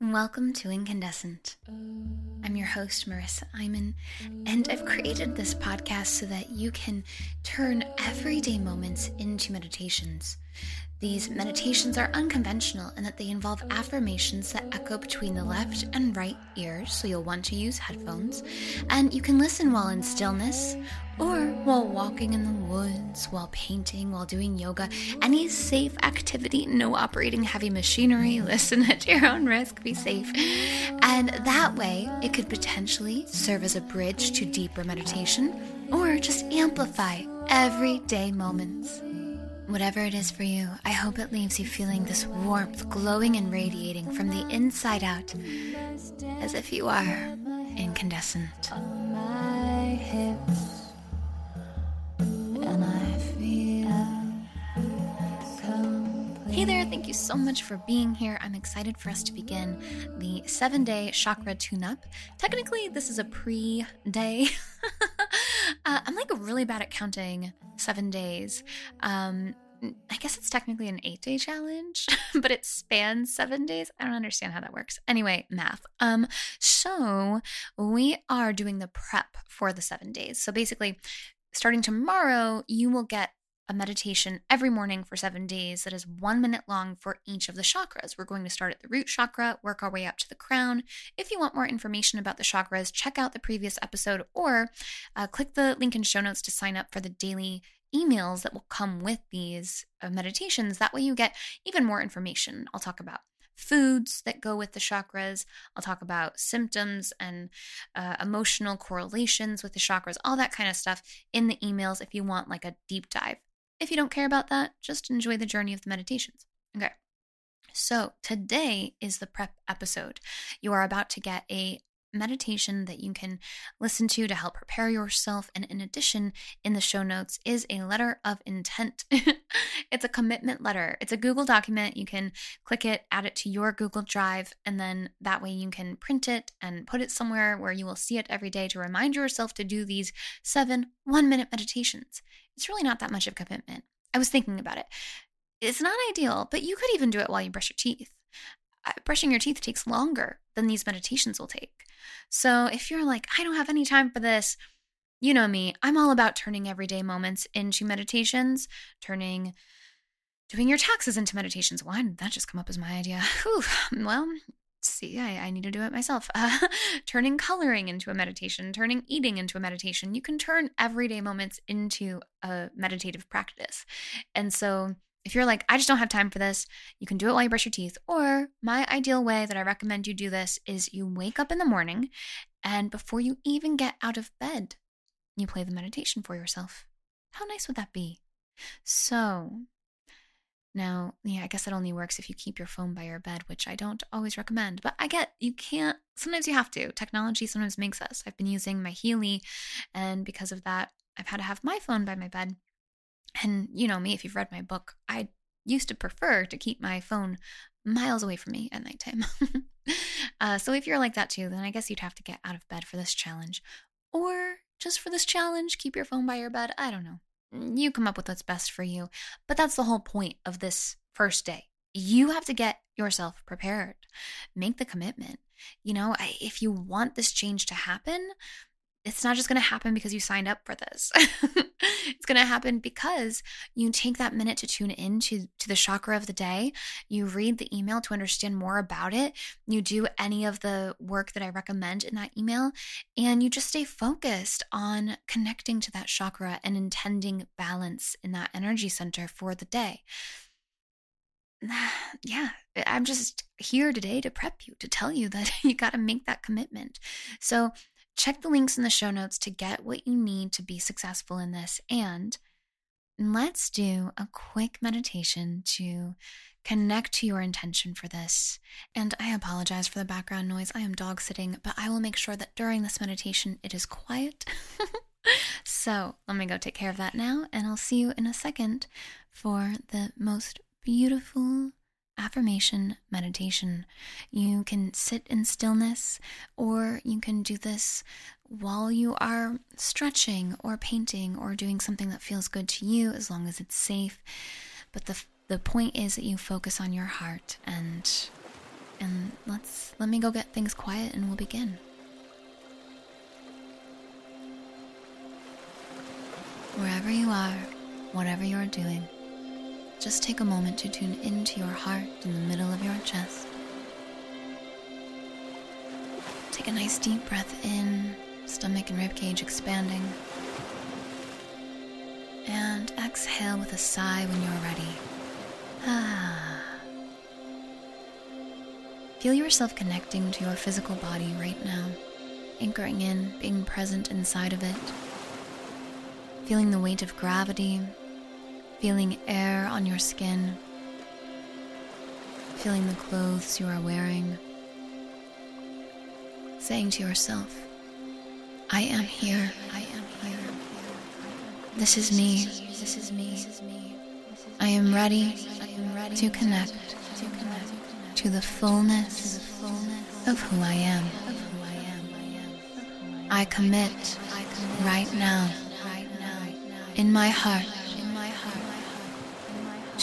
Welcome to Incandescent. I'm your host, Marisa Imon, and I've created this podcast so that you can turn everyday moments into meditations. These meditations are unconventional in that they involve affirmations that echo between the left and right ears, so you'll want to use headphones. And you can listen while in stillness, or while walking in the woods, while painting, while doing yoga, any safe activity, no operating heavy machinery. Listen at your own risk, be safe. And that way, it could potentially serve as a bridge to deeper meditation or just amplify everyday moments. Whatever it is for you, I hope it leaves you feeling this warmth glowing and radiating from the inside out, as if you are incandescent. Hey there, thank you so much for being here. I'm excited for us to begin the seven day chakra tune up. Technically, this is a pre day. uh, I'm like really bad at counting seven days. Um, I guess it's technically an eight day challenge, but it spans seven days. I don't understand how that works. Anyway, math. Um, so we are doing the prep for the seven days. So basically, starting tomorrow, you will get a meditation every morning for seven days that is one minute long for each of the chakras. We're going to start at the root chakra, work our way up to the crown. If you want more information about the chakras, check out the previous episode or uh, click the link in show notes to sign up for the daily emails that will come with these uh, meditations. That way, you get even more information. I'll talk about foods that go with the chakras. I'll talk about symptoms and uh, emotional correlations with the chakras, all that kind of stuff in the emails if you want like a deep dive. If you don't care about that, just enjoy the journey of the meditations. Okay. So, today is the prep episode. You are about to get a meditation that you can listen to to help prepare yourself. And in addition, in the show notes is a letter of intent. it's a commitment letter. It's a Google document. You can click it, add it to your Google Drive, and then that way you can print it and put it somewhere where you will see it every day to remind yourself to do these seven one minute meditations. It's really not that much of a commitment. I was thinking about it. It's not ideal, but you could even do it while you brush your teeth. Uh, brushing your teeth takes longer than these meditations will take. So if you're like, I don't have any time for this, you know me, I'm all about turning everyday moments into meditations, turning doing your taxes into meditations. Why did that just come up as my idea? Whew. Well, see, I, I, need to do it myself. Uh, turning coloring into a meditation, turning eating into a meditation. You can turn everyday moments into a meditative practice. And so if you're like, I just don't have time for this, you can do it while you brush your teeth. Or my ideal way that I recommend you do this is you wake up in the morning and before you even get out of bed, you play the meditation for yourself. How nice would that be? So, now, yeah, I guess it only works if you keep your phone by your bed, which I don't always recommend, but I get you can't, sometimes you have to. Technology sometimes makes us. I've been using my Healy, and because of that, I've had to have my phone by my bed. And you know me, if you've read my book, I used to prefer to keep my phone miles away from me at nighttime. uh, so if you're like that too, then I guess you'd have to get out of bed for this challenge. Or just for this challenge, keep your phone by your bed. I don't know. You come up with what's best for you. But that's the whole point of this first day. You have to get yourself prepared, make the commitment. You know, if you want this change to happen, it's not just going to happen because you signed up for this. it's going to happen because you take that minute to tune in to, to the chakra of the day. You read the email to understand more about it. You do any of the work that I recommend in that email. And you just stay focused on connecting to that chakra and intending balance in that energy center for the day. Yeah, I'm just here today to prep you, to tell you that you got to make that commitment. So, Check the links in the show notes to get what you need to be successful in this. And let's do a quick meditation to connect to your intention for this. And I apologize for the background noise. I am dog sitting, but I will make sure that during this meditation it is quiet. so let me go take care of that now, and I'll see you in a second for the most beautiful affirmation meditation. You can sit in stillness, or you can do this while you are stretching or painting or doing something that feels good to you as long as it's safe. But the the point is that you focus on your heart and and let's let me go get things quiet and we'll begin. Wherever you are, whatever you're doing, just take a moment to tune into your heart in the middle of your chest. Take a nice deep breath in, stomach and ribcage expanding. And exhale with a sigh when you're ready. Ah. Feel yourself connecting to your physical body right now, anchoring in, being present inside of it. Feeling the weight of gravity, feeling air on your skin, feeling the clothes you are wearing. Saying to yourself, I am here. I am here. This is me. This is me. I am ready to connect to the fullness of who I am. I commit right now in my heart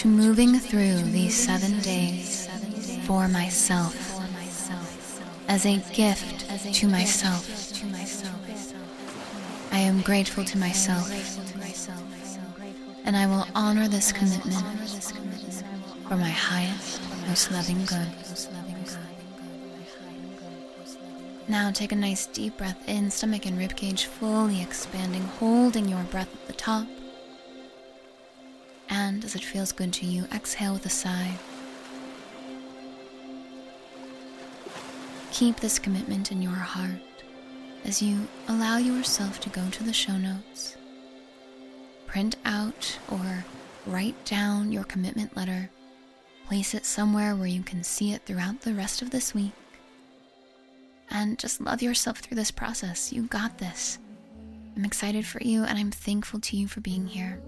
to moving through these seven days for myself as a gift to myself. I am grateful to myself and I will honor this commitment for my highest, most loving good. Now take a nice deep breath in, stomach and ribcage fully expanding, holding your breath at the top. As it feels good to you, exhale with a sigh. Keep this commitment in your heart as you allow yourself to go to the show notes print out or write down your commitment letter. Place it somewhere where you can see it throughout the rest of this week. And just love yourself through this process. You got this. I'm excited for you and I'm thankful to you for being here.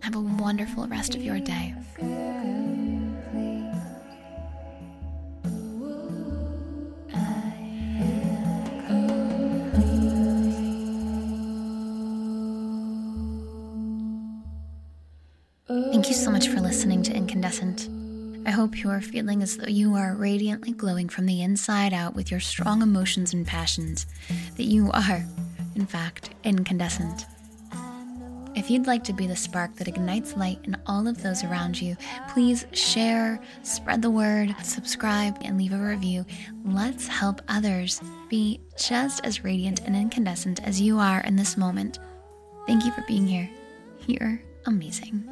Have a wonderful rest of your day. Thank you so much for listening to Incandescent. I hope you are feeling as though you are radiantly glowing from the inside out with your strong emotions and passions, that you are, in fact, incandescent. If you'd like to be the spark that ignites light in all of those around you, please share, spread the word, subscribe, and leave a review. Let's help others be just as radiant and incandescent as you are in this moment. Thank you for being here. You're amazing.